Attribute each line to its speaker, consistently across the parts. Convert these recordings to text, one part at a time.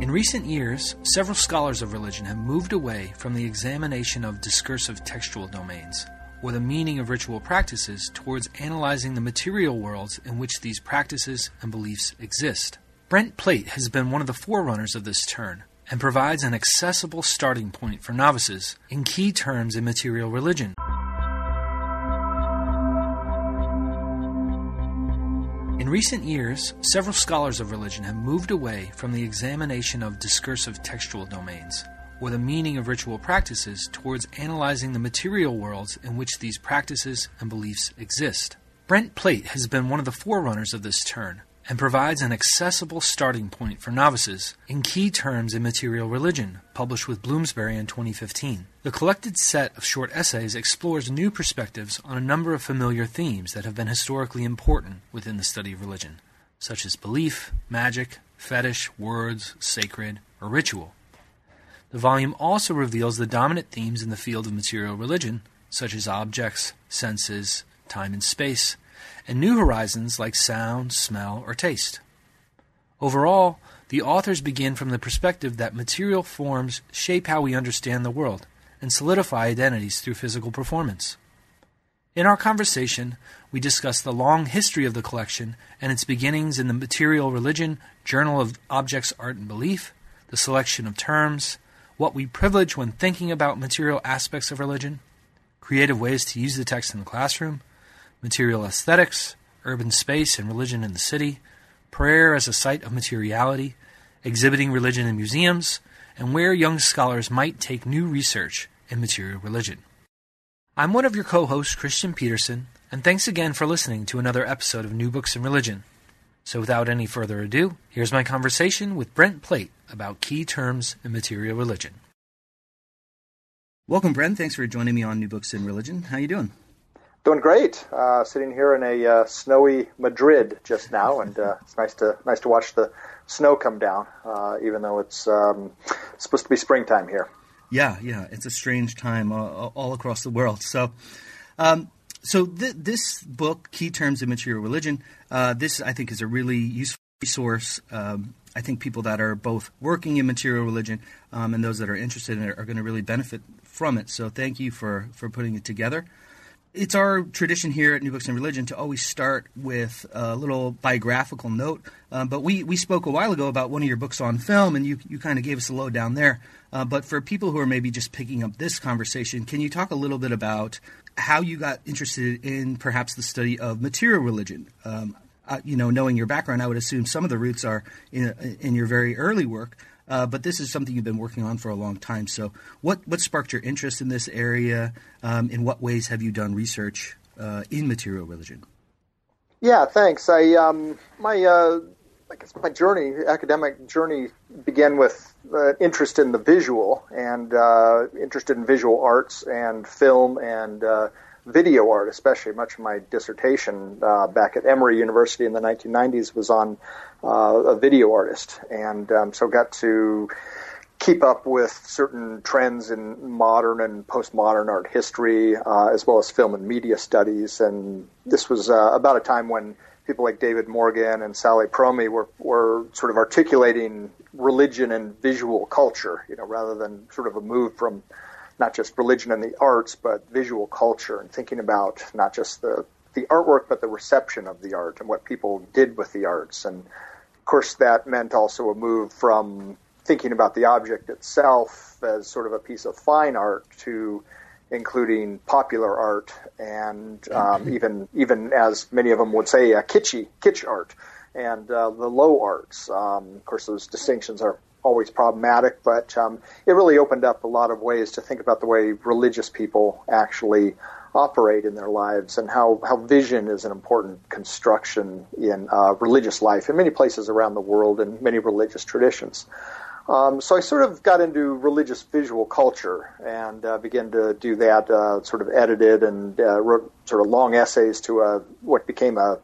Speaker 1: In recent years, several scholars of religion have moved away from the examination of discursive textual domains, or the meaning of ritual practices, towards analyzing the material worlds in which these practices and beliefs exist. Brent Plate has been one of the forerunners of this turn and provides an accessible starting point for novices in key terms in material religion. Recent years, several scholars of religion have moved away from the examination of discursive textual domains, or the meaning of ritual practices, towards analyzing the material worlds in which these practices and beliefs exist. Brent Plate has been one of the forerunners of this turn and provides an accessible starting point for novices in key terms in material religion, published with Bloomsbury in 2015. The collected set of short essays explores new perspectives on a number of familiar themes that have been historically important within the study of religion, such as belief, magic, fetish, words, sacred, or ritual. The volume also reveals the dominant themes in the field of material religion, such as objects, senses, time and space, and new horizons like sound, smell, or taste. Overall, the authors begin from the perspective that material forms shape how we understand the world and solidify identities through physical performance. In our conversation, we discuss the long history of the collection and its beginnings in the Material Religion Journal of Objects, Art, and Belief, the selection of terms, what we privilege when thinking about material aspects of religion, creative ways to use the text in the classroom, material aesthetics, urban space and religion in the city, prayer as a site of materiality, exhibiting religion in museums, and where young scholars might take new research in material religion. I'm one of your co hosts, Kristian Petersen, and thanks again for listening to another episode of New Books in Religion. So, without any further ado, here's my conversation with Brent Plate about key terms in material religion. Welcome, Brent. Thanks for joining me on New Books in Religion. How you doing?
Speaker 2: Doing great. Uh, sitting here in a uh, snowy Madrid just now, and uh, it's nice to nice to watch the snow come down, uh, even though it's um, supposed to be springtime here.
Speaker 1: Yeah, yeah, it's a strange time all, across the world. So, um, so th- this book, Key Terms in Material Religion, uh, this I think is a really useful resource. Um, I think people that are both working in material religion um, and those that are interested in it are going to really benefit from it. So, thank you for for putting it together it's our tradition here at New Books in Religion to always start with a little biographical note. Um, but we, we spoke a while ago about one of your books on film, and you, you kind of gave us a lowdown there. Uh, but for people who are maybe just picking up this conversation, can you talk a little bit about how you got interested in perhaps the study of material religion? Um, uh, you know, knowing your background, I would assume some of the roots are in, in your very early work. Uh, but this is something you've been working on for a long time. So, what what sparked your interest in this area? Um, in what ways have you done research uh, in material religion?
Speaker 2: Yeah, thanks. I um, my uh, I guess my journey, academic journey, began with uh, interest in the visual and uh, interested in visual arts and film and uh, video art, especially. Much of my dissertation back at Emory University in the 1990s was on a video artist, and um, so got to keep up with certain trends in modern and postmodern art history, uh, as well as film and media studies. And this was uh, about a time when people like David Morgan and Sally Promey were, were sort of articulating religion and visual culture, you know, rather than sort of a move from not just religion and the arts, but visual culture and thinking about not just the, the artwork, but the reception of the art and what people did with the arts. And of course, that meant also a move from thinking about the object itself as sort of a piece of fine art to including popular art and um, mm-hmm. even even as many of them would say, uh, kitschy kitsch art and uh, the low arts. Um, of course, those distinctions are always problematic, but um, it really opened up a lot of ways to think about the way religious people actually operate in their lives and how, how vision is an important construction in uh, religious life in many places around the world and many religious traditions. Um, so I sort of got into religious visual culture and uh, began to do that. Uh, sort of edited and uh, wrote sort of long essays to a, what became a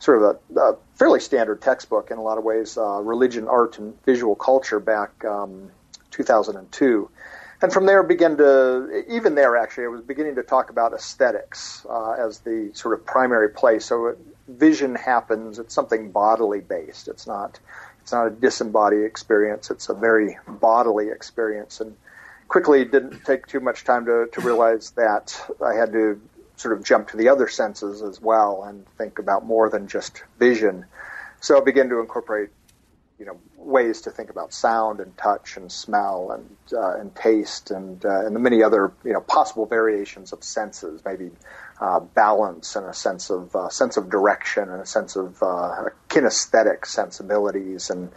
Speaker 2: sort of a, a fairly standard textbook in a lot of ways, uh, religion, art, and visual culture back um, 2002. And from there, began to even there actually, I was beginning to talk about aesthetics uh, as the sort of primary place. So it, vision happens; it's something bodily based. It's not it's not a disembodied experience. It's a very bodily experience. And quickly didn't take too much time to, to realize that I had to sort of jump to the other senses as well and think about more than just vision. So I began to incorporate, you know, ways to think about sound and touch and smell and uh, and taste and uh, and the many other you know possible variations of senses, maybe uh, balance and a sense of uh, sense of direction and a sense of uh, kinesthetic sensibilities and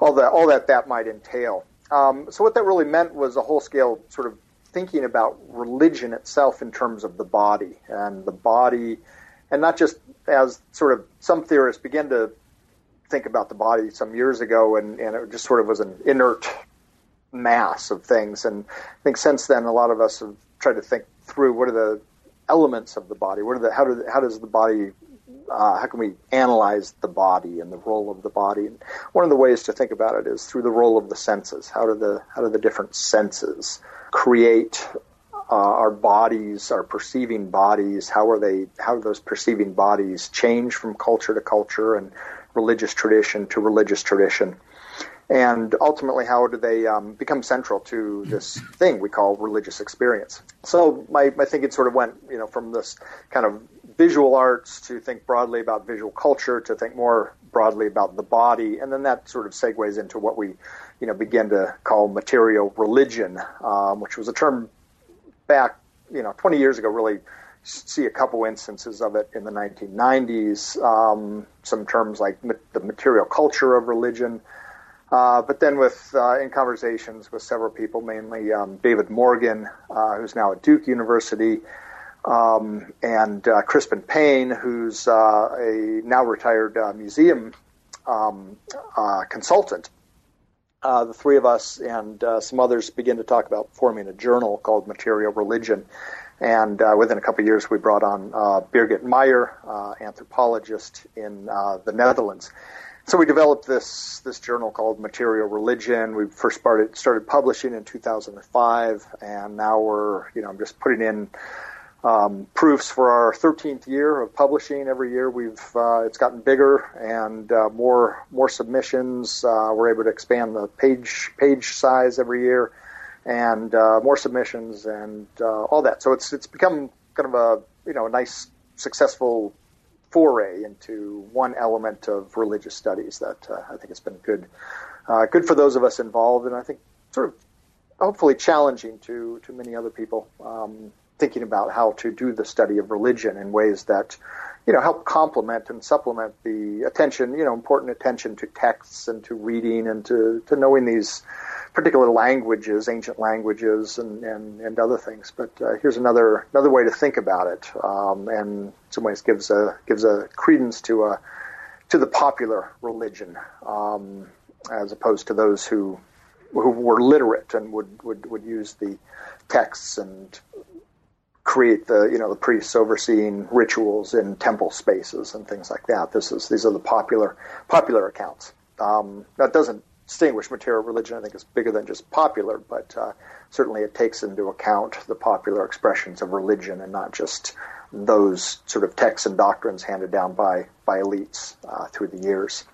Speaker 2: all that all that that might entail. Um, so what that really meant was a whole scale sort of thinking about religion itself in terms of the body and the body, and not just as sort of some theorists begin to think about the body some years ago, and, and it just sort of was an inert mass of things. And I think since then, a lot of us have tried to think through what are the elements of the body? What are the how do how does the body uh, how can we analyze the body and the role of the body? And one of the ways to think about it is through the role of the senses. How do the how do the different senses create uh, our bodies, our perceiving bodies? How are they? How do those perceiving bodies change from culture to culture and religious tradition to religious tradition? and ultimately how do they um, become central to this thing we call religious experience so my, my thinking sort of went you know from this kind of visual arts to think broadly about visual culture to think more broadly about the body and then that sort of segues into what we you know begin to call material religion um, which was a term back you know 20 years ago really see a couple instances of it in the 1990s um, some terms like ma- the material culture of religion uh, but then, with uh, in conversations with several people, mainly um, David Morgan, uh, who's now at Duke University, um, and uh, Crispin Paine, who's uh, a now retired uh, museum um, consultant. the three of us and some others begin to talk about forming a journal called Material Religion. And within a couple of years, we brought on Birgit Meyer, anthropologist in the Netherlands so we developed this this journal called Material Religion. We first started started publishing in 2005, and now we're you know I'm just putting in um, proofs for our 13th year of publishing. Every year we've uh, it's gotten bigger and uh, more more submissions. Uh, we're able to expand the page page size every year, and uh, more submissions and uh, all that. So it's it's become kind of a you know a nice successful foray into one element of religious studies that uh, I think has been good, uh, good for those of us involved, and I think sort of hopefully challenging to to many other people um, thinking about how to do the study of religion in ways that you know help complement and supplement the attention, you know, important attention to texts and to reading and to to knowing these particular languages, ancient languages, and, and, and other things. But uh, here's another another way to think about it, um, and in some ways gives a gives a credence to a to the popular religion, um, as opposed to those who who were literate and would, would, would use the texts and create the you know the priests overseeing rituals in temple spaces and things like that. This is these are the popular popular accounts. Um, that doesn't distinguish material religion, I think, is bigger than just popular, but uh, certainly it takes into account the popular expressions of religion and not just those sort of texts and doctrines handed down by, by elites uh, through the years.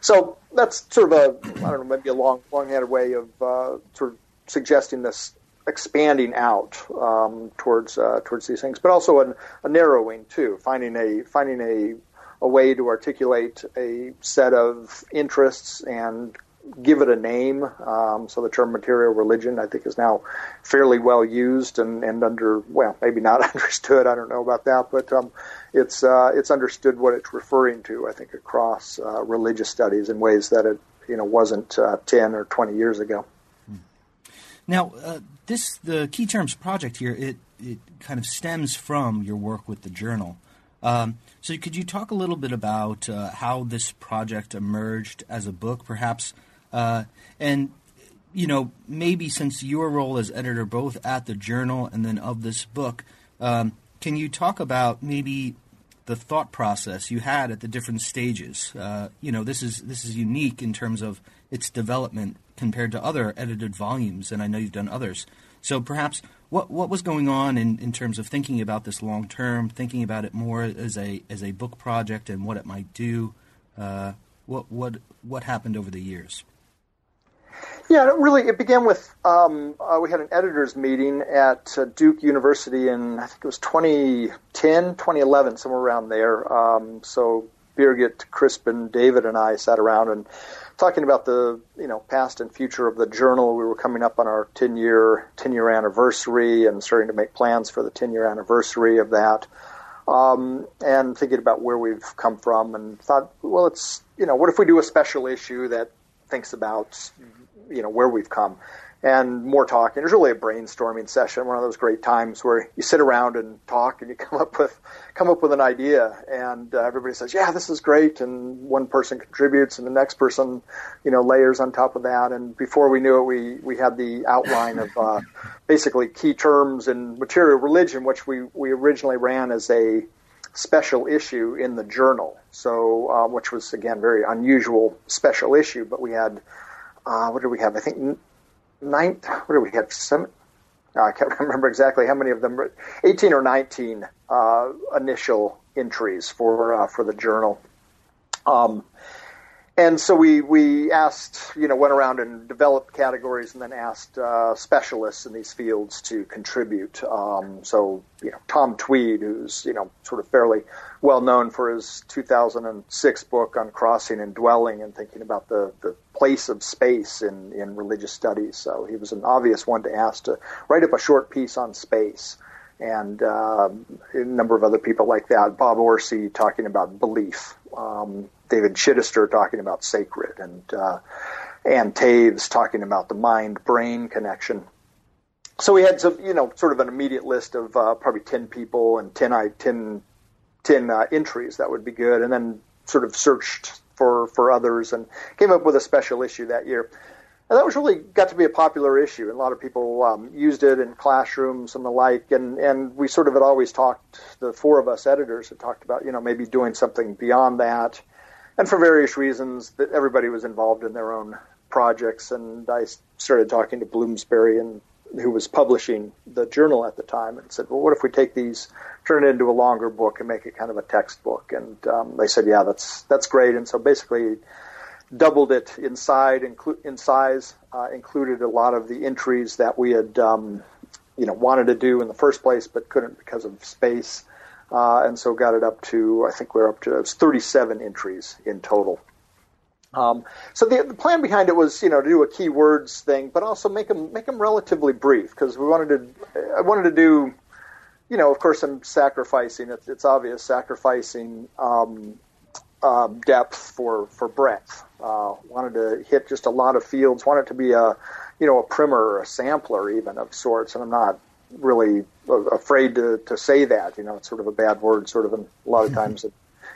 Speaker 2: So that's sort of a, I don't know, maybe a long, long-handed way of uh, sort of suggesting this expanding out um, towards uh, towards these things, but also a, a narrowing too, finding a finding a a way to articulate a set of interests and give it a name. Um, so the term material religion, I think, is now fairly well used and, and under well, maybe not understood. I don't know about that, but um, it's uh, it's understood what it's referring to. I think across uh, religious studies in ways that it you know wasn't uh, ten or twenty years ago.
Speaker 1: Now, uh, this the key terms project here. It
Speaker 3: it kind of stems from your work with the journal. Um, so, could you talk a little bit about uh, how this project emerged as a book, perhaps, uh, and you know, maybe since your role as editor both at the journal and then of this book, um, can you talk about maybe the thought process you had at the different stages? Uh, you know, this is this is unique in terms of its development compared to other edited volumes, and I know you've done others. So perhaps what what was going on in, in terms of thinking about this long term, thinking about it more as a as a book project and what it might do. Uh, what what what happened over the years?
Speaker 2: Yeah, it really, it began with um, uh, we had an editors meeting at uh, Duke University in I think it was 2010, 2011, somewhere around there. Um, so Birgit, Crispin, David, and I sat around and talking about the you know past and future of the journal. We were coming up on our 10 year 10 year anniversary and starting to make plans for the 10 year anniversary of that. Um, and thinking about where we've come from, and thought, well, it's you know, what if we do a special issue that thinks about you know where we've come and more talking. It was really a brainstorming session, one of those great times where you sit around and talk and you come up with come up with an idea, and uh, everybody says, "Yeah, this is great," and one person contributes, and the next person, you know, layers on top of that, and before we knew it, we we had the outline of uh, basically key terms in material religion, which we we originally ran as a special issue in the journal, so uh, which was again very unusual special issue, but we had uh, what did we have? I think nine. What do we have? Seven. I can't remember exactly how many of them. 18 or 19 uh, initial entries for uh, for the journal. Um, and so we we asked, you know, went around and developed categories, and then asked uh, specialists in these fields to contribute. Um, so you know, Tom Tweed, who's you know sort of fairly well known for his 2006 book on crossing and dwelling, and thinking about the the place of space in in religious studies. So he was an obvious one to ask to write up a short piece on space and uh, a number of other people like that. Bob Orsi talking about belief. Um, David Chidester talking about sacred, and uh, Ann Taves talking about the mind-brain connection. So we had some, you know, sort of an immediate list of uh, probably ten people and 10, 10, 10 uh, entries that would be good, and then sort of searched for for others and came up with a special issue that year. And that was really got to be a popular issue, and a lot of people um, used it in classrooms and the like. And and we sort of had always talked. The four of us editors had talked about, you know, maybe doing something beyond that and for various reasons, that everybody was involved in their own projects. And I started talking to Bloomsbury, and who was publishing the journal at the time, and said, "Well, what if we take these, turn it into a longer book, and make it kind of a textbook?" And um, they said, "Yeah, that's that's great." And so basically, doubled it inside inclu- in size, uh, included a lot of the entries that we had. Um, you know, wanted to do in the first place, but couldn't because of space uh, and so got it up to I think we're up to 37 entries in total. Um, so the, the, plan behind it was, you know, to do a keywords thing, but also make them make them relatively brief because we wanted to. I wanted to do, you know, of course, I'm sacrificing. It's, it's obvious sacrificing um, uh, depth for for breadth. Uh, wanted to hit just a lot of fields. Wanted to be a, you know, a primer or a sampler even of sorts. And I'm not really afraid to, to say that. You know, it's sort of a bad word, sort of in, a lot of times in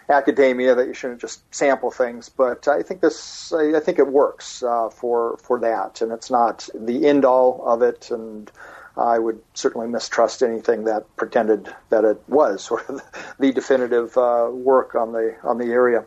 Speaker 2: academia that you shouldn't just sample things. But I think this, I, I think it works uh, for for that, and it's not the end all of it. And I would certainly mistrust anything that pretended that it was sort of the definitive uh, work on the on the area.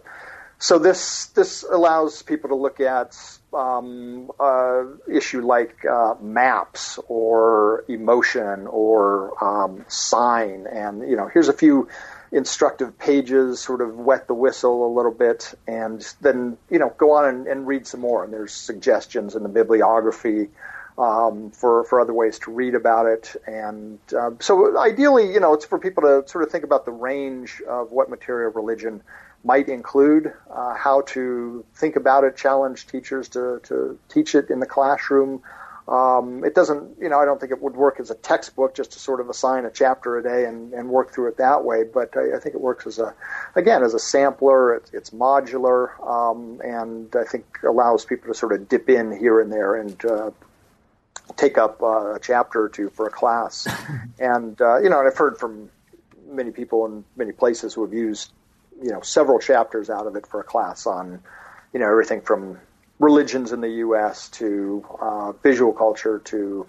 Speaker 2: So this this allows people to look at um, uh, issue like uh, maps or emotion or um, sign, and you know, here's a few instructive pages, sort of wet the whistle a little bit, and then you know, go on and, and read some more. And there's suggestions in the bibliography. Um, for for other ways to read about it. And uh, so, ideally, you know, it's for people to sort of think about the range of what material religion might include, uh, how to think about it, challenge teachers to, to teach it in the classroom. Um, it doesn't, you know, I don't think it would work as a textbook just to sort of assign a chapter a day and, and work through it that way. But I, I think it works as a, again, as a sampler. It's, it's modular, um, and I think allows people to sort of dip in here and there and uh, take up uh, a chapter or two for a class. and uh, you know, and I've heard from many people in many places who have used you know several chapters out of it for a class on you know everything from religions in the U.S. to uh, visual culture to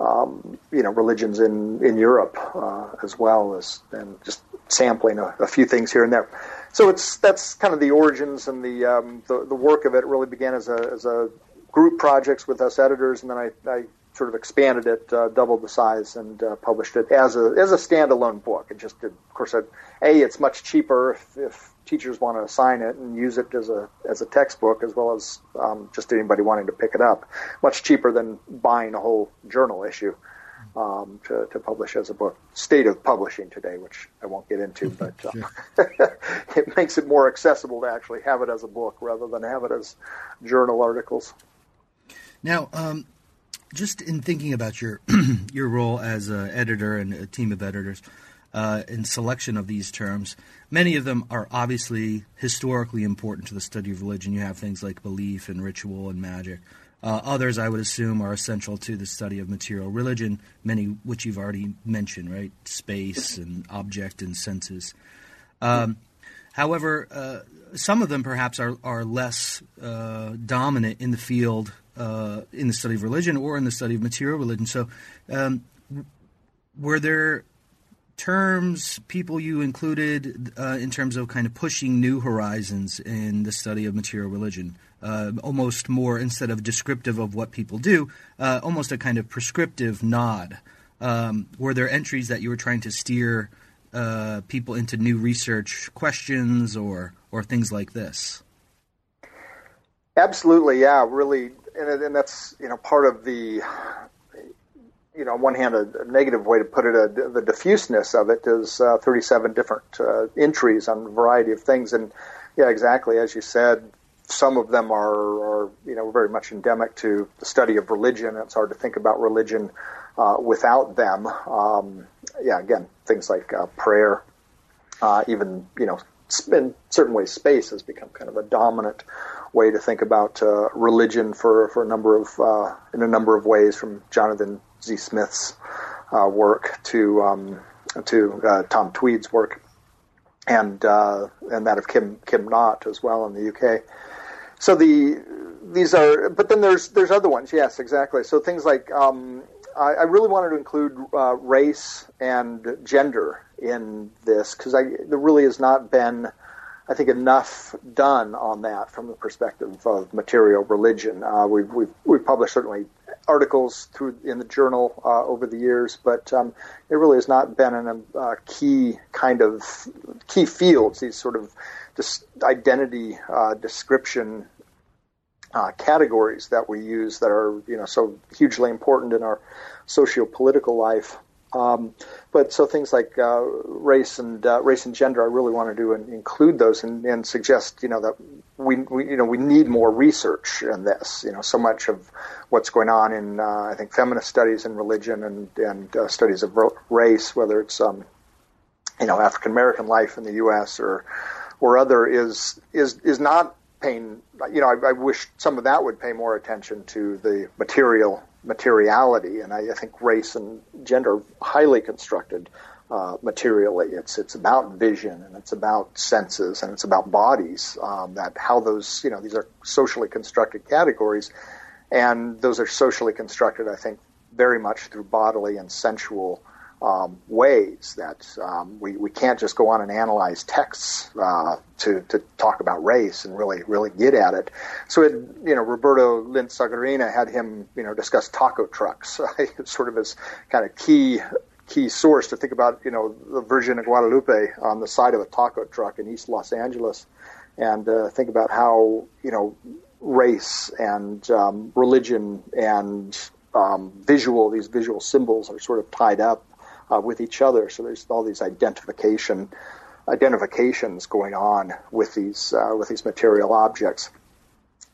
Speaker 2: um, you know religions in in Europe uh, as well as and just sampling a, a, few things here and there. So it's that's kind of the origins and the um, the, the work of it really began as a as a group projects with us editors, and then I, I sort of expanded it, uh, doubled the size, and uh, published it as a as a standalone book. It just, did, of course, a it's much cheaper if, if teachers want to assign it and use it as a as a textbook, as well as um, just anybody wanting to pick it up. Much cheaper than buying a whole journal issue um, to, to publish as a book. State of publishing today, which I won't get into, but uh, it makes it more accessible to actually have it as a book rather than have it as journal articles.
Speaker 3: Now, um, just in thinking about your your role as an editor and a team of editors uh, in selection of these terms, many of them are obviously historically important to the study of religion. You have things like belief and ritual and magic. Uh, others, I would assume, are essential to the study of material religion, many which you've already mentioned, right? Space and object and senses. Um, however, uh, some of them perhaps are, are less uh, dominant in the field, uh, in the study of religion or in the study of material religion. So, um, were there terms, people you included uh, in terms of kind of pushing new horizons in the study of material religion? Uh, almost more instead of descriptive of what people do, uh, almost a kind of prescriptive nod. Um, were there entries that you were trying to steer uh, people into new research questions or or things like this?
Speaker 2: Absolutely, yeah, really, and, and that's you know part of the you know, on one hand, a, negative way to put it, a, the diffuseness of it is uh, 37 different uh, entries on a variety of things. And yeah, exactly as you said, some of them are, are, you know, very much endemic to the study of religion. It's hard to think about religion uh, without them. Um, yeah, again, things like uh, prayer, uh, even, you know, in certain ways, space has become kind of a dominant way to think about uh, religion for, for a number of uh, in a number of ways, from Jonathan Z. Smith's uh, work to um, to uh, Tom Tweed's work, and uh, and that of Kim Kim Knott as well in the UK. So the these are, but then there's there's other ones. Yes, exactly. So things like um, I, I, really wanted to include uh, race and gender in this because there really has not been I think enough done on that from the perspective of material religion. Uh, we've, we've, we've published certainly articles through in the journal uh, over the years, but um, it really has not been in a uh, key kind of key fields. These sort of just identity uh, description uh, categories that we use that are you know so hugely important in our socio-political life. Um, but so things like uh, race and uh, race and gender, I really want to do and include those and, and suggest you know that we, we, you know we need more research in this. You know, so much of what's going on in uh, I think feminist studies and religion and and uh, studies of race, whether it's um, you know African American life in the U.S. or or other, is is is not paying. You know, I, I wish some of that would pay more attention to the material materiality, and I, I think race and gender are highly constructed uh, materially. It's it's about vision and it's about senses and it's about bodies. Um, that how those you know these are socially constructed categories, and those are socially constructed. I think very much through bodily and sensual um, ways that um, we, we can't just go on and analyze texts uh, to, to talk about race and really really get at it. So it, you know Roberto Lint-Sagarena had him you know discuss taco trucks sort of as kind of key key source to think about you know the Virgin of Guadalupe on the side of a taco truck in East Los Angeles and uh, think about how you know race and um, religion and um, visual these visual symbols are sort of tied up uh, with each other. So there's all these identification identifications going on with these uh, with these material objects.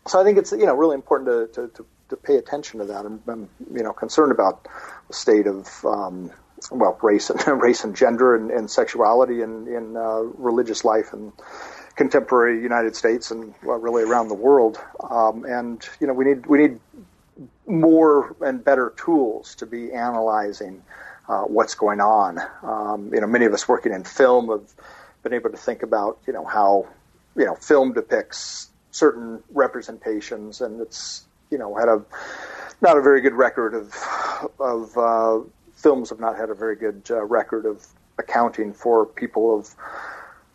Speaker 2: So I think it's you know really important to, to, to, to pay attention to that. I'm, I'm, you know concerned about the state of um, well race and race and gender and, and sexuality in, in uh, religious life in contemporary United States and well, really around the world. Um, and you know we need we need more and better tools to be analyzing uh, what's going on. Um, you know, many of us working in film have been able to think about you know how you know film depicts certain representations, and it's you know had a not a very good record of of uh, films have not had a very good uh, record of accounting for people of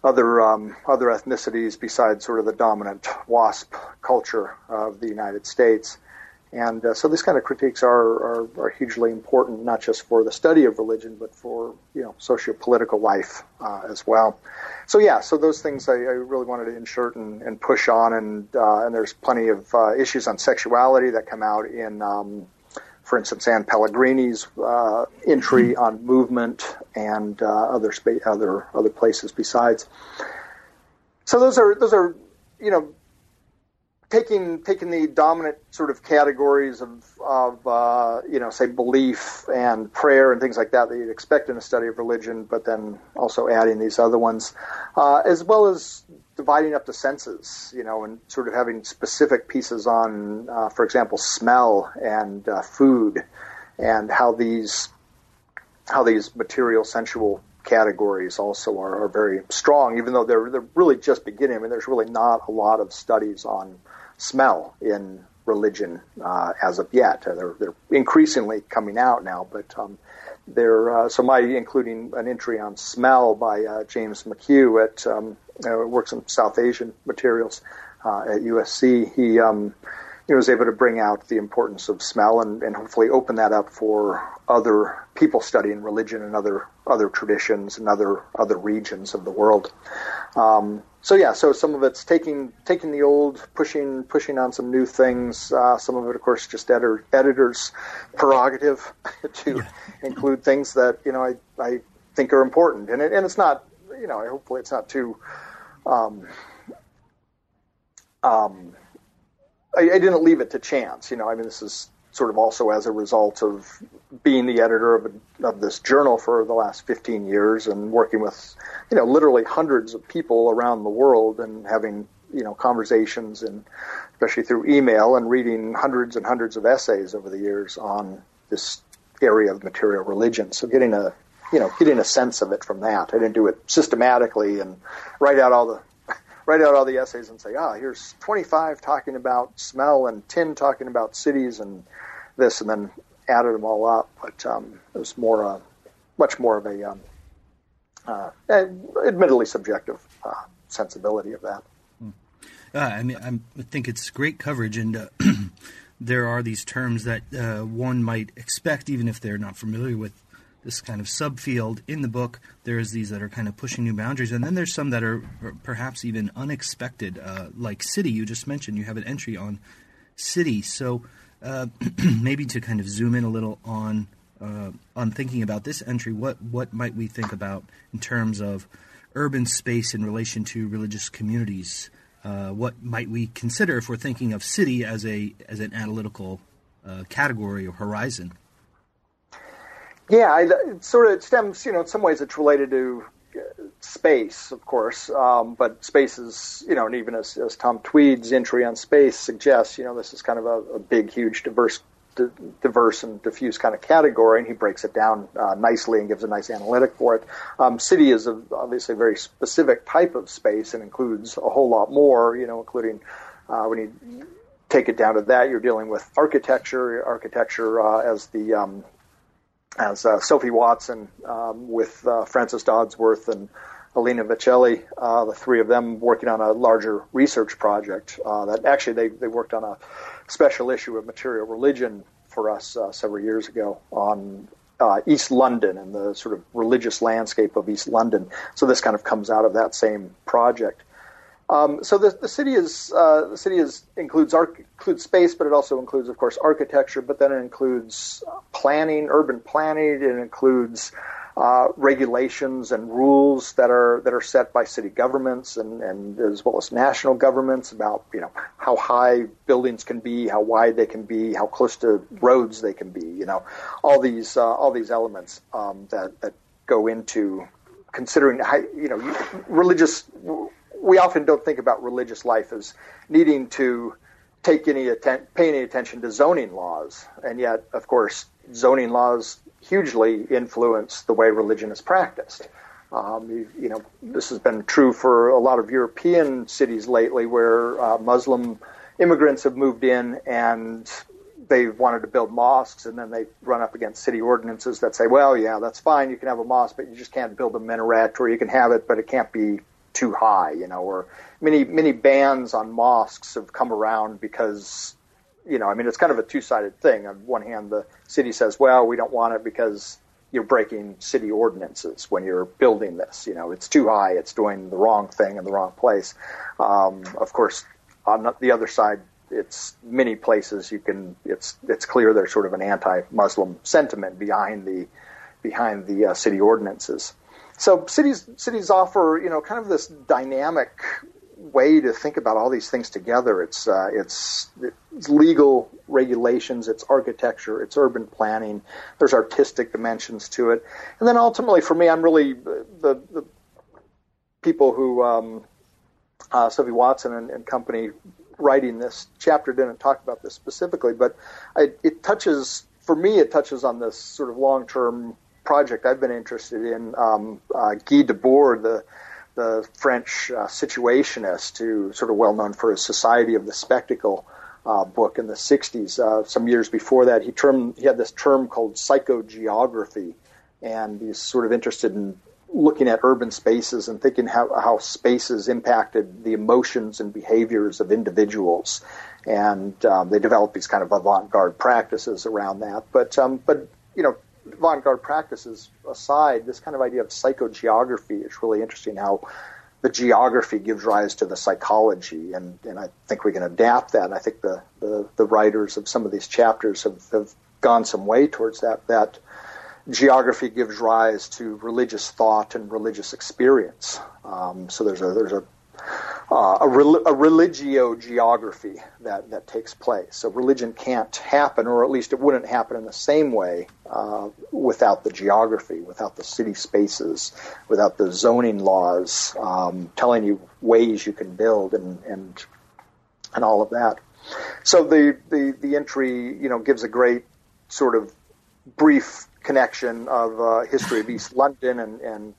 Speaker 2: other um, other ethnicities besides sort of the dominant WASP culture of the United States. And uh, so these kind of critiques are, are, are, hugely important, not just for the study of religion, but for you know socio-political life uh, as well. So yeah, so those things I, I really wanted to insert and, and push on, and uh, and there's plenty of uh, issues on sexuality that come out in, um, for instance, Ann Pellegrini's uh, entry mm-hmm. on movement and uh, other spa- other other places besides. So those are those are you know taking taking the dominant sort of categories of of uh, you know say belief and prayer and things like that that you'd expect in a study of religion, but then also adding these other ones, uh, as well as dividing up the senses, you know, and sort of having specific pieces on, uh, for example, smell and uh, food, and how these how these material sensual categories also are, are very strong, even though they're they're really just beginning. I mean, there's really not a lot of studies on smell in religion uh, as of yet. Uh, they're, they're increasingly coming out now, but um, they're uh, so my including an entry on smell by uh, James McHugh at um, uh, works in South Asian materials uh, at USC. He um, he was able to bring out the importance of smell and, and hopefully open that up for other people studying religion and other other traditions and other other regions of the world. Um, so yeah, so some of it's taking taking the old, pushing pushing on some new things. Uh, some of it, of course, just editor, editors' prerogative to include things that you know I, I think are important, and it, and it's not you know hopefully it's not too. Um, um, I, I didn't leave it to chance. You know, I mean, this is sort of also as a result of being the editor of, a, of this journal for the last 15 years and working with, you know, literally hundreds of people around the world and having, you know, conversations and especially through email and reading hundreds and hundreds of essays over the years on this area of material religion. So getting a, you know, getting a sense of it from that. I didn't do it systematically and write out all the write out all the essays and say, ah, here's 25 talking about smell and 10 talking about cities and this, and then added them all up. But um, it was more, uh, much more of a, um, uh, admittedly subjective uh, sensibility of that.
Speaker 3: Uh, I mean, I'm, i think it's great coverage, and uh, there are these terms that uh, one might expect, even if they're not familiar with this kind of subfield in the book. There's these that are kind of pushing new boundaries, and then there's some that are perhaps even unexpected, uh, like city. You just mentioned you have an entry on city, so uh, maybe to kind of zoom in a little on uh, on thinking about this entry. What what might we think about in terms of urban space in relation to religious communities? Uh, what might we consider if we're thinking of city as a as an analytical uh, category or horizon?
Speaker 2: Yeah, it sort of stems, you know, in some ways it's related to uh, space, of course, um, but space is, you know, and even as, as Tom Tweed's entry on space suggests, you know, this is kind of a, a big, huge, diverse, diverse and diffuse kind of category, and he breaks it down uh, nicely and gives a nice analytic for it. Um, city is a, obviously a very specific type of space and includes a whole lot more, you know, including uh, when you take it down to that, you're dealing with architecture, architecture uh, as the um, as uh, Sophie Watson um, with uh, Frances Dodsworth and Alina Vicelli, uh, the three of them working on a larger research project uh, that actually they, they worked on a special issue of material religion for us uh, several years ago on uh, East London and the sort of religious landscape of East London. So this kind of comes out of that same project. Um, so the, the city is uh, the city is includes arch, includes space, but it also includes, of course, architecture. But then it includes planning, urban planning. It includes uh, regulations and rules that are that are set by city governments and, and as well as national governments about you know how high buildings can be, how wide they can be, how close to roads they can be. You know, all these uh, all these elements um, that that go into considering how, you know religious we often don't think about religious life as needing to take any atten- pay any attention to zoning laws, and yet, of course, zoning laws hugely influence the way religion is practiced. Um, you, you, know, this has been true for a lot of European cities lately, where uh, Muslim immigrants have moved in and they wanted to build mosques, and then they run up against city ordinances that say, well, yeah, that's fine, you can have a mosque, but you just can't build a minaret, or you can have it, but it can't be too high, you know, or many many bans on mosques have come around because you know, I mean, it's kind of a two-sided thing. On one hand, the city says, "Well, we don't want it because you're breaking city ordinances when you're building this. You know, it's too high. It's doing the wrong thing in the wrong place." Um, of course, on the other side, it's many places you can. It's it's clear there's sort of an anti-Muslim sentiment behind the behind the uh, city ordinances. So cities cities offer you know kind of this dynamic way to think about all these things together. It's uh, it's, it's legal regulations, it's architecture, it's urban planning. There's artistic dimensions to it, and then ultimately, for me, I'm really the the people who um, uh, Sophie Watson and, and, company writing this chapter didn't talk about this specifically, but I, it touches for me. It touches on this sort of long term project I've been interested in. Um, uh, Guy Debord, the the French uh, situationist, who sort of well known for his Society of the Spectacle uh, book in the '60s. Uh, some years before that, he term he had this term called psychogeography, and he's sort of interested in looking at urban spaces and thinking how, how spaces impacted the emotions and behaviors of individuals. And um, they developed these kind of avant-garde practices around that. But um, but you know, avant-garde practices aside, this kind of idea of psychogeography is really interesting. How the geography gives rise to the psychology, and, and I think we can adapt that. And I think the, the, the writers of some of these chapters have, have gone some way towards that. That geography gives rise to religious thought and religious experience. Um, so there's a there's a uh, a, rel- a religio geography that, that takes place. So religion can't happen, or at least it wouldn't happen in the same way uh, without the geography, without the city spaces, without the zoning laws um, telling you ways you can build and, and and all of that. So the, the, the entry, you know, gives a great sort of brief connection of uh, history of East London and, and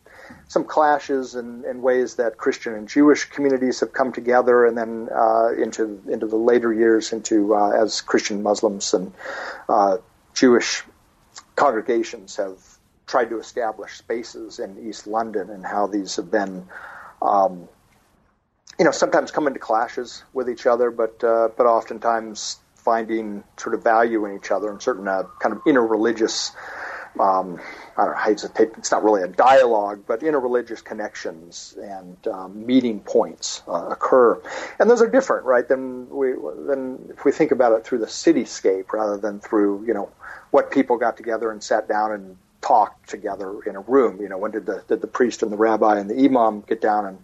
Speaker 2: some clashes and, and, ways that Christian and Jewish communities have come together, and then uh, into into the later years, into uh, as Christian Muslims and uh, Jewish congregations have tried to establish spaces in East London, and how these have been. Um, you know, sometimes come into clashes with each other, but uh, but oftentimes finding sort of value in each other and certain uh, kind of interreligious um, I don't know how it's not really a dialogue, but interreligious connections and um, meeting points uh, occur, and those are different, right? Than we than if we think about it through the cityscape rather than through you know what people got together and sat down and talked together in a room. You know, when did the did the priest and the rabbi and the imam get down and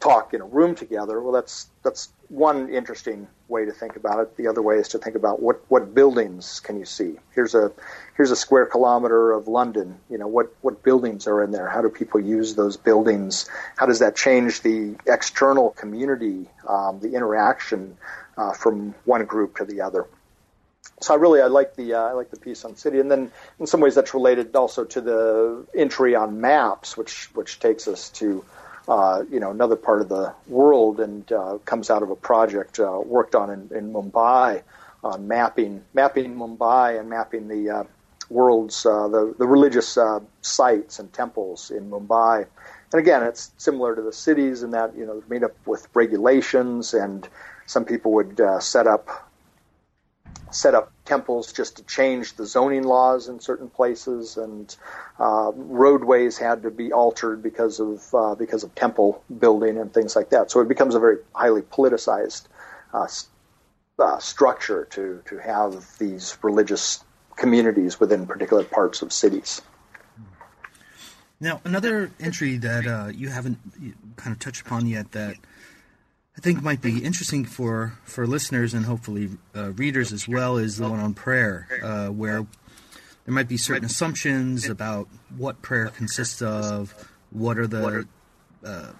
Speaker 2: talk in a room together. Well, that's that's one interesting way to think about it. The other way is to think about what what buildings can you see. Here's a here's a square kilometer of London. You know what what buildings are in there. How do people use those buildings? How does that change the external community, um, the interaction uh, from one group to the other? So I really I like the uh, I like the piece on city, and then in some ways that's related also to the entry on maps, which which takes us to uh, you know, another part of the world and uh, comes out of a project uh, worked on in, in Mumbai on mapping mapping Mumbai and mapping the uh, world's uh, the the religious uh, sites and temples in Mumbai. And again, it's similar to the cities in that you know made up with regulations, and some people would uh, set up set up temples just to change the zoning laws in certain places, and uh, roadways had to be altered because of uh, because of temple building and things like that. So it becomes a very highly politicized uh, uh structure to to have these religious communities within particular parts of cities.
Speaker 1: Now, another entry that uh, you haven't kind of touched upon yet that I think might be interesting for, for listeners and hopefully uh, readers as well is the one on prayer, uh, where there might be certain assumptions about what prayer consists of, what are the uh,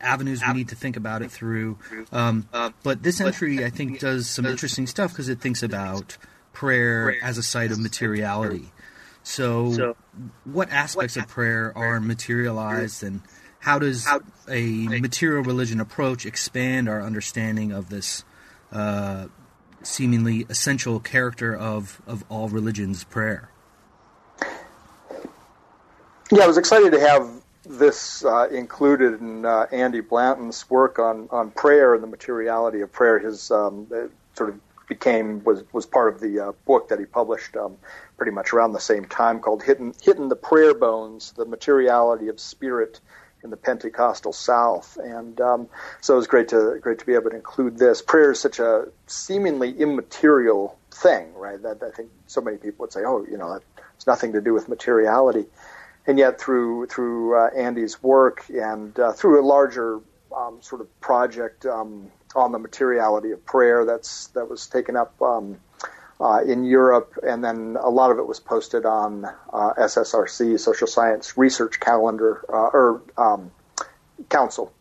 Speaker 1: avenues we need to think about it through. Um, but this entry, I think, does some interesting stuff because it thinks about prayer as a site of materiality. So, what aspects of prayer are materialized, and how does a material religion approach expand our understanding of this uh, seemingly essential character of, of all religions, prayer?
Speaker 2: Yeah, I was excited to have this uh, included in uh, Andy Blanton's work on, on prayer and the materiality of prayer. His um, sort of became was was part of the uh, book that he published um, pretty much around the same time called "Hittin' Hittin' the Prayer Bones: The Materiality of Spirit in the Pentecostal South." And um, so it was great to great to be able to include this. Prayer is such a seemingly immaterial thing, right? That I think so many people would say, "Oh, you know, it's nothing to do with materiality." and yet through through uh, Andy's work and uh, through a larger um, sort of project um, on the materiality of prayer that's that was taken up um, uh, in Europe, and then a lot of it was posted on uh, SSRC Social Science Research Calendar uh, or um, Council.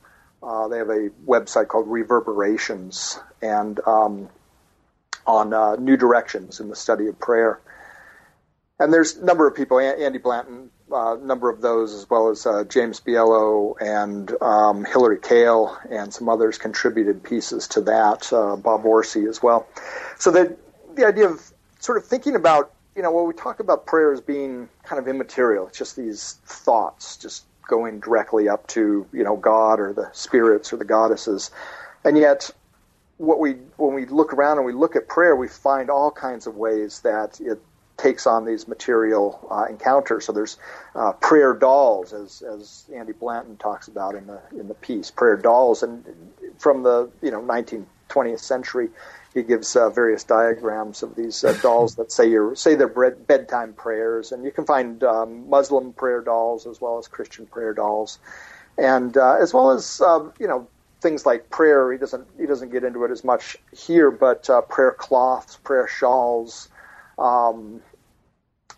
Speaker 2: Uh, they have a website called Reverberations and um, on new directions in the study of prayer. And there's a number of people. Andy Blanton a number of those, as well as uh, James Bielo and um, Hillary Kaell and some others contributed pieces to that. Uh, Bob Orsi as well. So the the idea of sort of thinking about you know when we talk about prayer as being kind of immaterial, it's just these thoughts just going directly up to you know God or the spirits or the goddesses, and yet what we when we look around and we look at prayer, we find all kinds of ways that it takes on these material uh, encounters. So there's uh, prayer dolls, as as Andy Blanton talks about in the in the piece, prayer dolls, and from the you know 19th 20th century, he gives uh, various diagrams of these uh, dolls that say your say their bedtime prayers, and you can find um, Muslim prayer dolls as well as Christian prayer dolls, and uh, as well as um, you know things like prayer. He doesn't he doesn't get into it as much here, but uh, prayer cloths, prayer shawls. Um,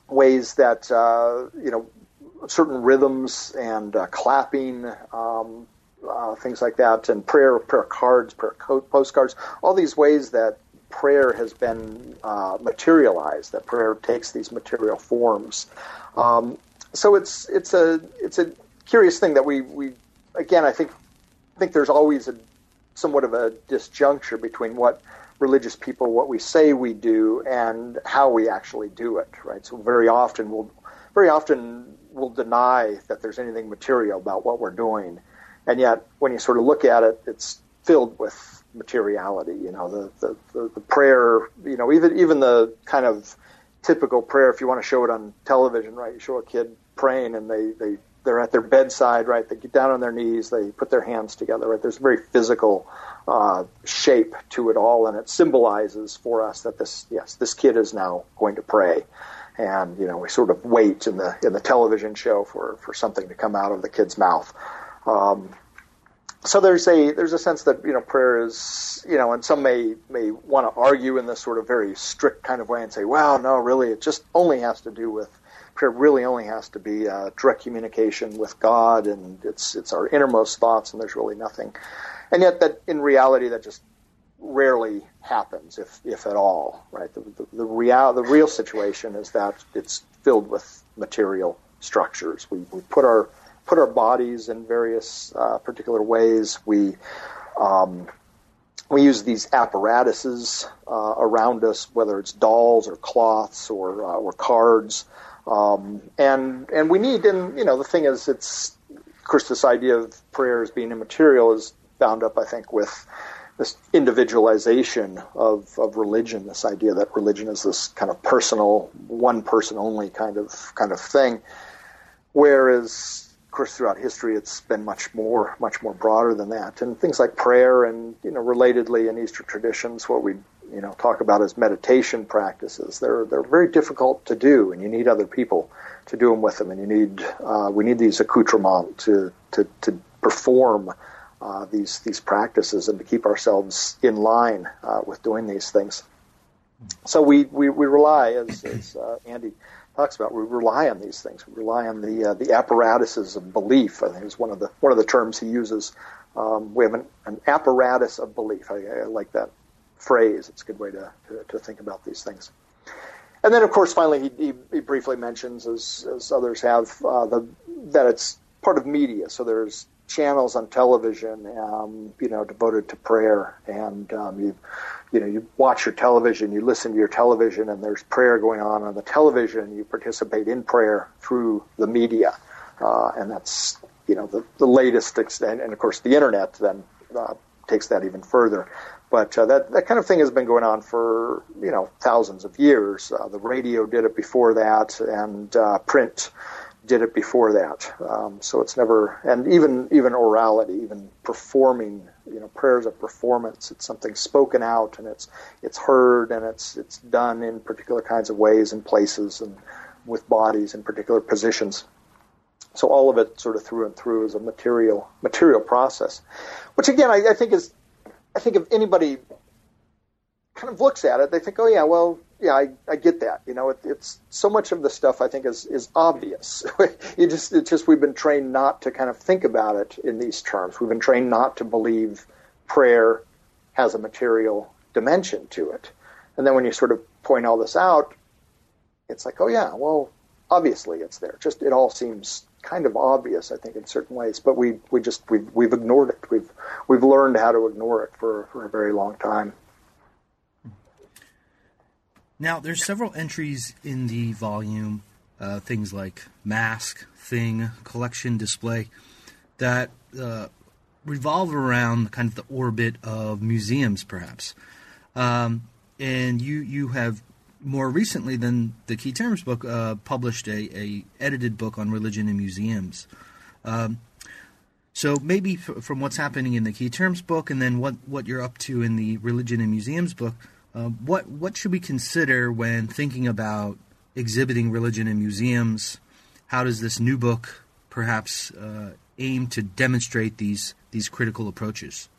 Speaker 2: ways that uh, you know certain rhythms and uh, clapping, um, uh, things like that, and prayer, prayer cards, prayer postcards, all these ways that prayer has been uh, materialized, that prayer takes these material forms. Um, so it's it's a it's a curious thing that we we again I think think there's always a somewhat of a disjuncture between what religious people what we say we do and how we actually do it, right? So very often we'll very often we'll deny that there's anything material about what we're doing, and yet when you sort of look at it, it's filled with materiality. You know, the the, the, the prayer, you know, even even the kind of typical prayer. If you want to show it on television, right? You show a kid praying and they they they're at their bedside, right? They get down on their knees, they put their hands together, right? There's a very physical uh, shape to it all, and it symbolizes for us that this, yes, this kid is now going to pray. And you know, we sort of wait in the in the television show for for something to come out of the kid's mouth. Um, so there's a there's a sense that you know prayer is you know, and some may may want to argue in this sort of very strict kind of way and say, well, no, really, it just only has to do with prayer really only has to be uh, direct communication with God, and it's it's our innermost thoughts, and there's really nothing and yet that in reality that just rarely happens, if if at all. Right, the the, the real the real situation is that it's filled with material structures. We we put our put our bodies in various uh, particular ways. We um, we use these apparatuses uh, around us, whether it's dolls or cloths or uh, or cards, um, and and we need. And you know, the thing is, it's of course this idea of prayer as being immaterial is bound up, I think, with this individualization of, of religion, this idea that religion is this kind of personal, one person only kind of kind of thing. Whereas, course, throughout history, it's been much more, much more broader than that. And things like prayer, and you know, relatedly in Eastern traditions, what we you know talk about as meditation practices, they're they're very difficult to do, and you need other people to do them with them, and you need uh, we need these accoutrements to to to perform uh, these these practices and to keep ourselves in line uh, with doing these things. So we, we, we rely, as, as uh, Andy talks about. We rely on these things. We rely on the uh, the apparatuses of belief. I think is one of the one of the terms he uses. Um, we have an, an, apparatus of belief. I, I, like that phrase. It's a good way to, to, to think about these things. And then, of course, finally, he, he, he briefly mentions, as, as others have, uh, the, that it's part of media. So there's channels on television, um, you know, devoted to prayer, and um, you, you know, you watch your television, you listen to your television, and there's prayer going on on the television. You participate in prayer through the media, uh, and that's you know the, the latest extent, and of course the internet then uh, takes that even further. But uh, that that kind of thing has been going on for you know thousands of years. Uh, the radio did it before that, and uh, print did it before that. Um, so it's never, and even even orality, even performing, you know, prayers of performance. It's something spoken out, and it's it's heard, and it's it's done in particular kinds of ways and places, and with bodies in particular positions. So all of it, sort of through and through, is a material material process, which again I, I think is, I think if anybody kind of looks at it, they think, oh yeah, well yeah, I, I get that. You know, it, it's so much of the stuff I think is is obvious. you just it's just we've been trained not to kind of think about it in these terms. We've been trained not to believe prayer has a material dimension to it. And then when you sort of point all this out, it's like, oh yeah, well, obviously it's there. Just it all seems kind of obvious, I think, in certain ways. But we we just we've we've ignored it. We've we've learned how to ignore it for for a very long time.
Speaker 1: Now, there's several entries in the volume, uh, things like mask, thing, collection, display, that uh, revolve around kind of the orbit of museums, perhaps. Um, and you you have more recently than the Key Terms book uh, published a, a edited book on religion and museums. Um, so maybe f- from what's happening in the Key Terms book, and then what what you're up to in the religion and museums book, um, what what should we consider when thinking about exhibiting religion in museums? How does this new book perhaps uh, aim to demonstrate these these critical approaches?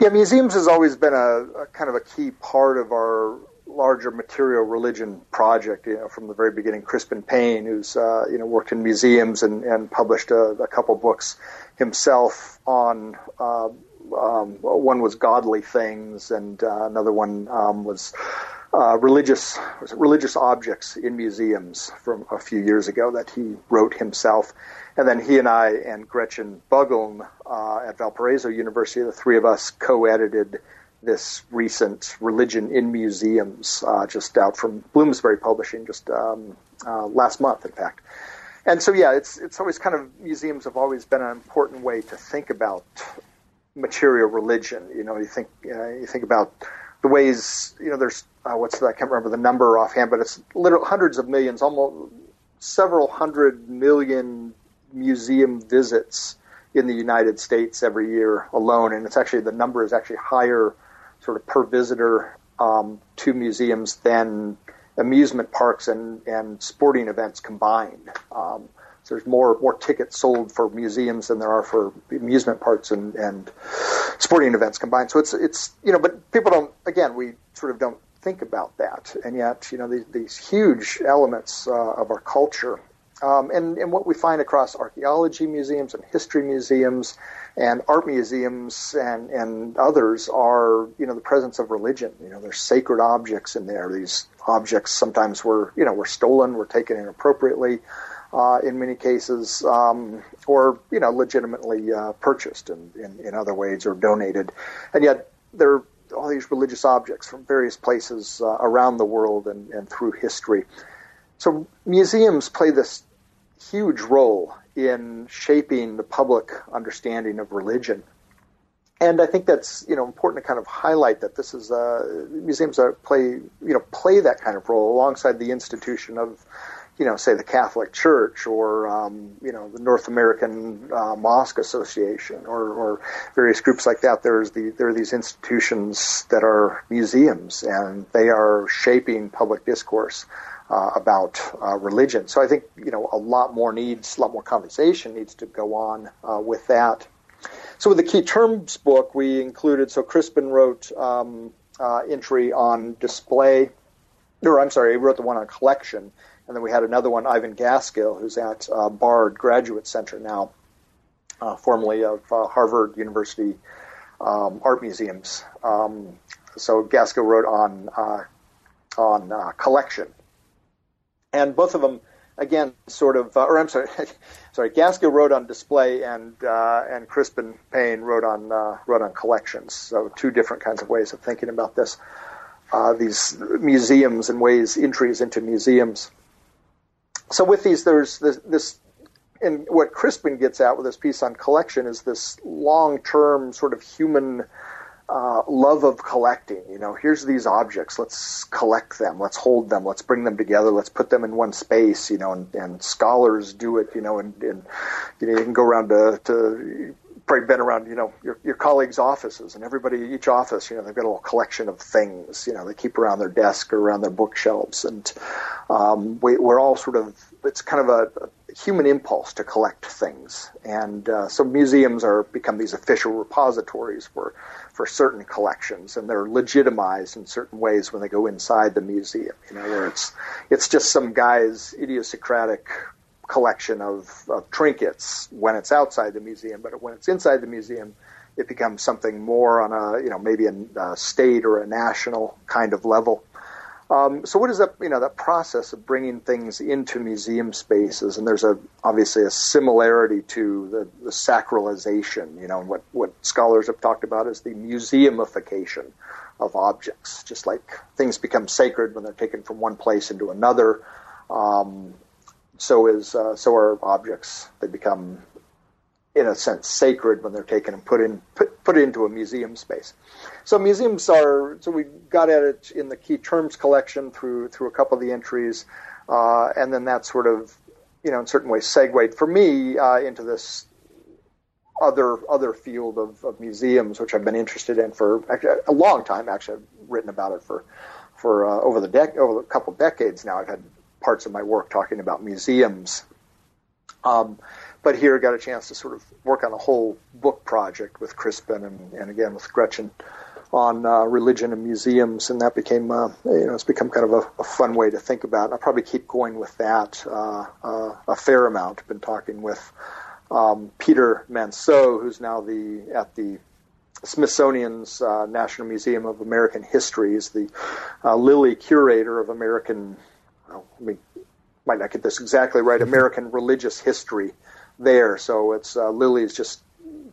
Speaker 2: Yeah, museums has always been a, a kind of a key part of our larger material religion project. You know, from the very beginning, Crispin Paine, who's uh, you know worked in museums and, and published a, a couple books himself on uh, um, one was godly things, and uh, another one um, was uh, religious was religious objects in museums from a few years ago that he wrote himself. And then he and I and Gretchen Buggeln uh, at Valparaiso University, the three of us co-edited this recent Religion in Museums, uh, just out from Bloomsbury Publishing, just um, uh, last month, in fact. And so, yeah, it's it's always kind of museums have always been an important way to think about material religion. You know, you think you think about the ways you know. There's uh, what's that? I can't remember the number offhand, but it's literally hundreds of millions, almost several hundred million museum visits in the United States every year alone, and it's actually the number is actually higher, sort of per visitor um, to museums than amusement parks and and sporting events combined. Um, there's more more tickets sold for museums than there are for amusement parks and, and sporting events combined. So it's it's you know, but people don't. Again, we sort of don't think about that, and yet you know these, these huge elements uh, of our culture. Um, and, and what we find across archaeology museums and history museums and art museums and, and others are, you know, the presence of religion. You know, there's sacred objects in there. These objects sometimes were, you know, were stolen, were taken inappropriately uh, in many cases, um, or you know, legitimately uh, purchased in, in, in, other ways or donated, and yet there are all these religious objects from various places uh, around the world and, and through history. So museums play this huge role in shaping the public understanding of religion. And I think that's you know important to kind of highlight that this is uh, museums that play you know play that kind of role alongside the institution of you know, say the Catholic Church or um, you know the North American uh, Mosque Association or, or, various groups like that. There's the there are these institutions that are museums and they are shaping public discourse uh, about uh, religion. So I think you know a lot more needs, a lot more conversation needs to go on uh, with that. So with the key terms book, we included so Crispin wrote um, uh, entry on display or I'm sorry, he wrote the one on collection, and then we had another one, Ivan Gaskell, who's at uh, Bard Graduate Center now, uh, formerly of uh, Harvard University um, Art Museums. Um, so Gaskell wrote on uh, on uh, collection, and both of them again sort of, uh, or I'm sorry, sorry, Gaskell wrote on display, and and Crispin Paine wrote on wrote on collections. So two different kinds of ways of thinking about this. these museums and ways entries into museums so with these, there's this, this, and what Crispin gets at with this piece on collection is this long-term sort of human uh, love of collecting. You know, here's these objects. Let's collect them. Let's hold them. Let's bring them together. Let's put them in one space. You know, and, and scholars do it. You know, and, and you know you can go around to, to probably been around, you know, your, your colleagues' offices, and everybody, each office, you know, they've got a little collection of things, you know, they keep around their desk or around their bookshelves, and um, we, we're all sort of, it's kind of a, a human impulse to collect things, and uh, so museums are become these official repositories for for certain collections, and they're legitimized in certain ways when they go inside the museum, you know, where it's it's just some guy's idiosyncratic collection of, of trinkets when it's outside the museum, but when it's inside the museum, it becomes something more on a you know maybe a, state or a national kind of level. Um, so what is that you know that process of bringing things into museum spaces? And there's a obviously a similarity to the, the sacralization. You know, and what what scholars have talked about is the museumification of objects. Just like things become sacred when they're taken from one place into another. Um, so is uh, so are objects. They become, in a sense, sacred when they're taken and put in put, put into a museum space. So museums are. So we got at it in the key terms collection through through a couple of the entries, uh, and then that sort of, you know, in certain ways, segued for me uh, into this other other field of, of museums, which I've been interested in for a long time. Actually, I've written about it for for uh, over the dec- over a couple decades now. I've had parts of my work talking about museums. Um, but here I got a chance to sort of work on a whole book project with Crispin and, and again with Gretchen on uh, religion and museums, and that became uh, you know it's become kind of a, a, fun way to think about. And I'll probably keep going with that uh, uh a fair amount. I've been talking with um, Peter Manseau, who's now the at the Smithsonian's uh, National Museum of American History, is the uh, Lilly curator of American I mean, might not get this exactly right, American religious history there. So it's uh, Lilly's just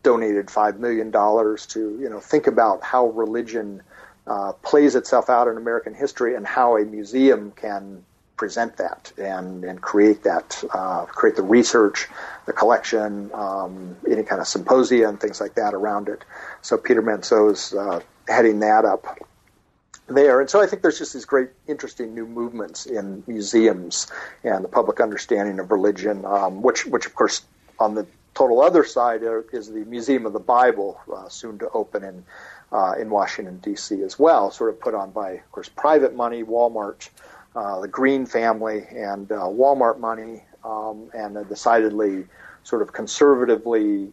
Speaker 2: donated five million dollars to you know think about how religion uh, plays itself out in American history and how a museum can present that and and create that uh, create the research, the collection, um, any kind of symposia and things like that around it. So Peter Manseau's uh, heading that up there. And so I think there's just these great, interesting new movements in museums and the public understanding of religion, um, which, which of course, on the total other side is the Museum of the Bible, uh, soon to open in uh, in Washington D.C. as well, sort of put on by, of course, private money, Walmart, uh, the Green family, and uh, Walmart money, um, and a decidedly sort of conservatively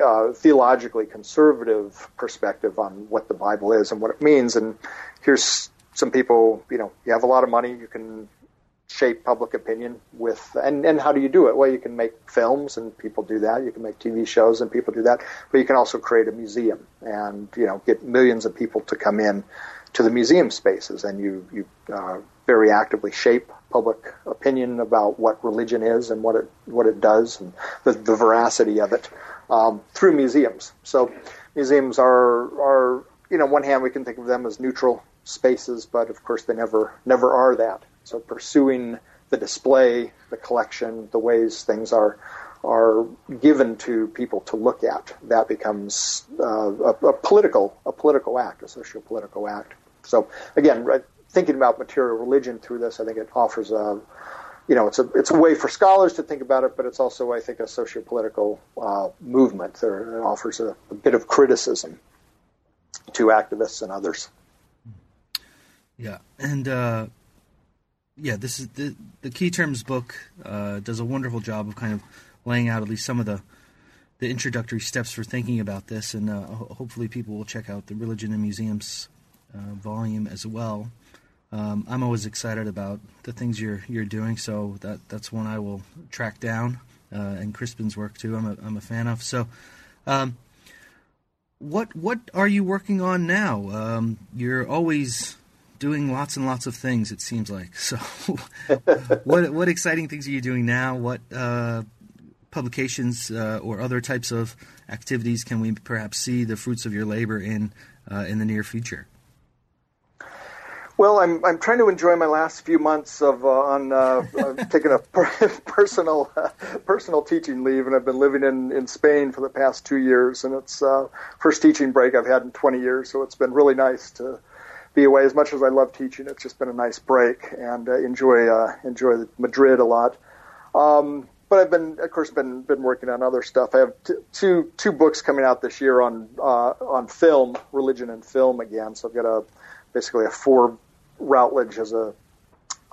Speaker 2: uh, theologically conservative perspective on what the Bible is and what it means. And here's some people, you know, you have a lot of money, you can shape public opinion with, and, and how do you do it? Well, you can make films and people do that. You can make TV shows and people do that. But you can also create a museum and, you know, get millions of people to come in to the museum spaces and you, you, uh, very actively shape public opinion about what religion is and what it, what it does and the, the veracity of it, um, through museums. So museums are, are, you know, on one hand we can think of them as neutral spaces, but of course they never never are that. So pursuing the display, the collection, the ways things are are given to people to look at, that becomes uh, a, a, political a political act, a socio political act. So again, thinking about material religion through this, I think it offers a you know, it's a it's a way for scholars to think about it, but it's also, I think, a socio-political uh, movement. that offers a, a, bit of criticism to activists and others.
Speaker 1: Yeah, and uh, yeah, this is the the key terms book uh, does a wonderful job of kind of laying out at least some of the the introductory steps for thinking about this, and uh, hopefully people will check out the Religion and Museums uh, volume as well. Um, I'm always excited about the things you're you're doing. So that that's one I will track down, uh, and Crispin's work too. I'm a I'm a fan of. So, um, what what are you working on now? Um, you're always doing lots and lots of things. It seems like. So, what what exciting things are you doing now? What uh, publications uh, or other types of activities can we perhaps see the fruits of your labor in uh, in the near future?
Speaker 2: Well, I'm I'm trying to enjoy my last few months of uh, on uh, taking a per- personal uh, personal teaching leave, and I've been living in, in Spain for the past two years, and it's uh, first teaching break I've had in 20 years, so it's been really nice to be away. As much as I love teaching, it's just been a nice break, and uh, enjoy uh, enjoy Madrid a lot. Um, but I've been, of course, been been working on other stuff. I have t- two two books coming out this year on uh, on film, religion and film again. So I've got a basically a four Routledge as a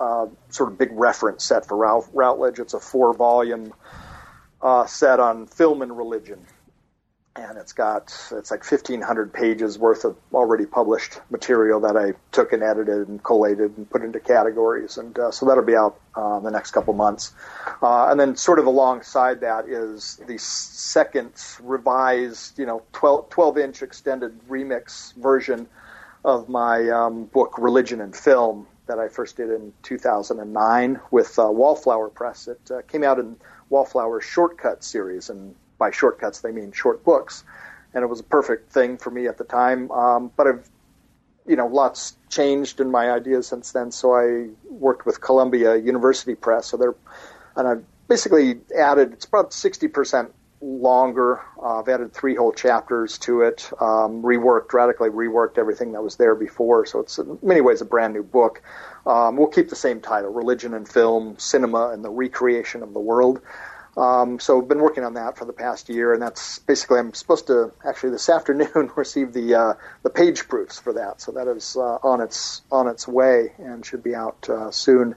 Speaker 2: uh, sort of big reference set for Ralph Routledge. It's a four volume uh, set on film and religion. And it's got, it's like 1,500 pages worth of already published material that I took and edited and collated and put into categories. And uh, so that'll be out uh, the next couple months. Uh, and then, sort of alongside that, is the second revised, you know, 12, 12 inch extended remix version of my um, book Religion and Film that I first did in 2009 with uh, Wallflower Press. It uh, came out in Wallflower's Shortcut series, and by shortcuts they mean short books. And it was a perfect thing for me at the time. Um, but I've, you know, lots changed in my ideas since then. So I worked with Columbia University Press. So they're, and I basically added. It's about 60 percent longer. Uh, I've added three whole chapters to it, um, reworked, radically reworked everything that was there before. So it's in many ways a brand new book. Um, we'll keep the same title, Religion and Film, Cinema and the Recreation of the World. Um, so I've been working on that for the past year, and that's basically I'm supposed to actually this afternoon receive the uh, the page proofs for that. So that is uh, on its on its way and should be out uh, soon.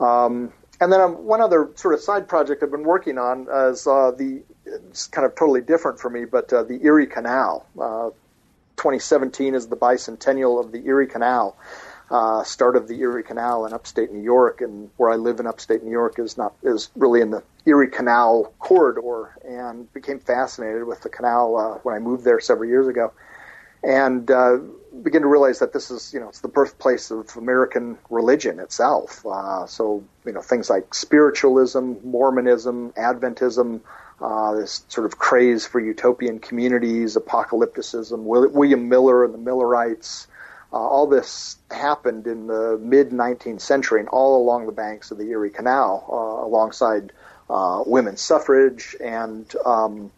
Speaker 2: Um, and then um, one other sort of side project I've been working on is uh, the it's kind of totally different for me, but uh, the Erie Canal. Uh, 2017 is the bicentennial of the Erie Canal. Uh, start of the Erie Canal in upstate New York, and where I live in upstate New York is not is really in the Erie Canal corridor, and became fascinated with the canal uh, when I moved there several years ago, and uh, begin to realize that this is you know it's the birthplace of American religion itself. Uh, so you know things like spiritualism, Mormonism, Adventism uh, this sort of craze for utopian communities, apocalypticism, William Miller and the Millerites. Uh, all this happened in the mid 19th century and all along the banks of the Erie Canal, uh, alongside uh, women's suffrage and um,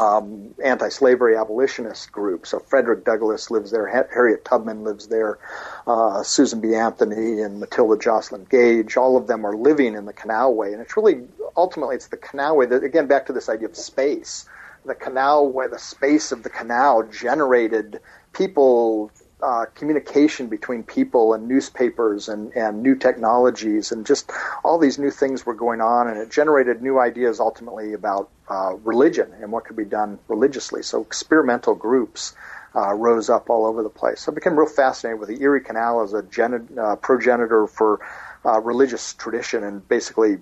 Speaker 2: um, anti-slavery abolitionist groups. So Frederick Douglass lives there, Harriet Tubman lives there, uh, Susan B. Anthony and Matilda Joslyn Gage. All of them are living in the canalway, and it's really ultimately it's the canalway that again back to this idea of space. The canal, canalway, the space of the canal generated people uh, communication between people and newspapers and, and new technologies and just all these new things were going on and it generated new ideas ultimately about uh, religion and what could be done religiously. So experimental groups uh, rose up all over the place. So I became real fascinated with the Erie Canal as a gen- uh, progenitor for uh, religious tradition and basically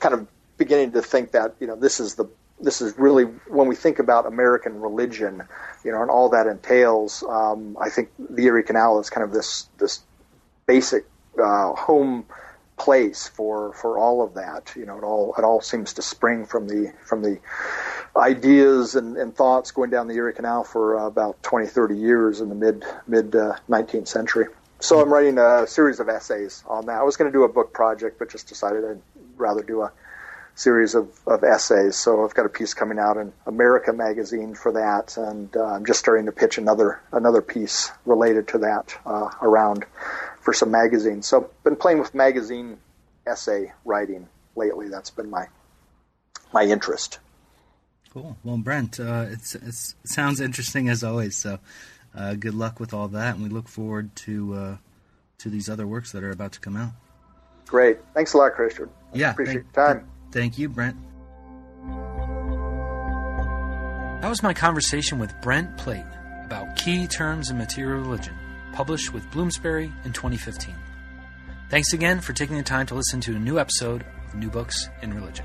Speaker 2: kind of beginning to think that you know this is the this is really when we think about American religion, you know, and all that entails. Um, I think the Erie Canal is kind of this this basic uh, home place for for all of that. You know, it all it all seems to spring from the from the ideas and, and thoughts going down the Erie Canal for uh, about 20, 30 years in the mid mid uh, 19th century. So I'm writing a series of essays on that. I was going to do a book project, but just decided I'd rather do a series of, of essays. So I've got a piece coming out in America magazine for that, and uh, I'm just starting to pitch another another piece related to that uh, around for some magazines. So been playing with magazine essay writing lately. That's been my my interest.
Speaker 1: Cool. Well, Brent, uh, it's, it's, it sounds interesting as always. So uh, good luck with all that, and we look forward to uh, to these other works that are about to come out.
Speaker 2: Great. Thanks a lot, Kristian.
Speaker 1: Yeah.
Speaker 2: Appreciate thank, your time.
Speaker 1: Thank you, Brent. That was my conversation with Brent Plate about key terms in material religion published with Bloomsbury in 2015. Thanks again for taking the time to listen to a new episode of New Books in Religion.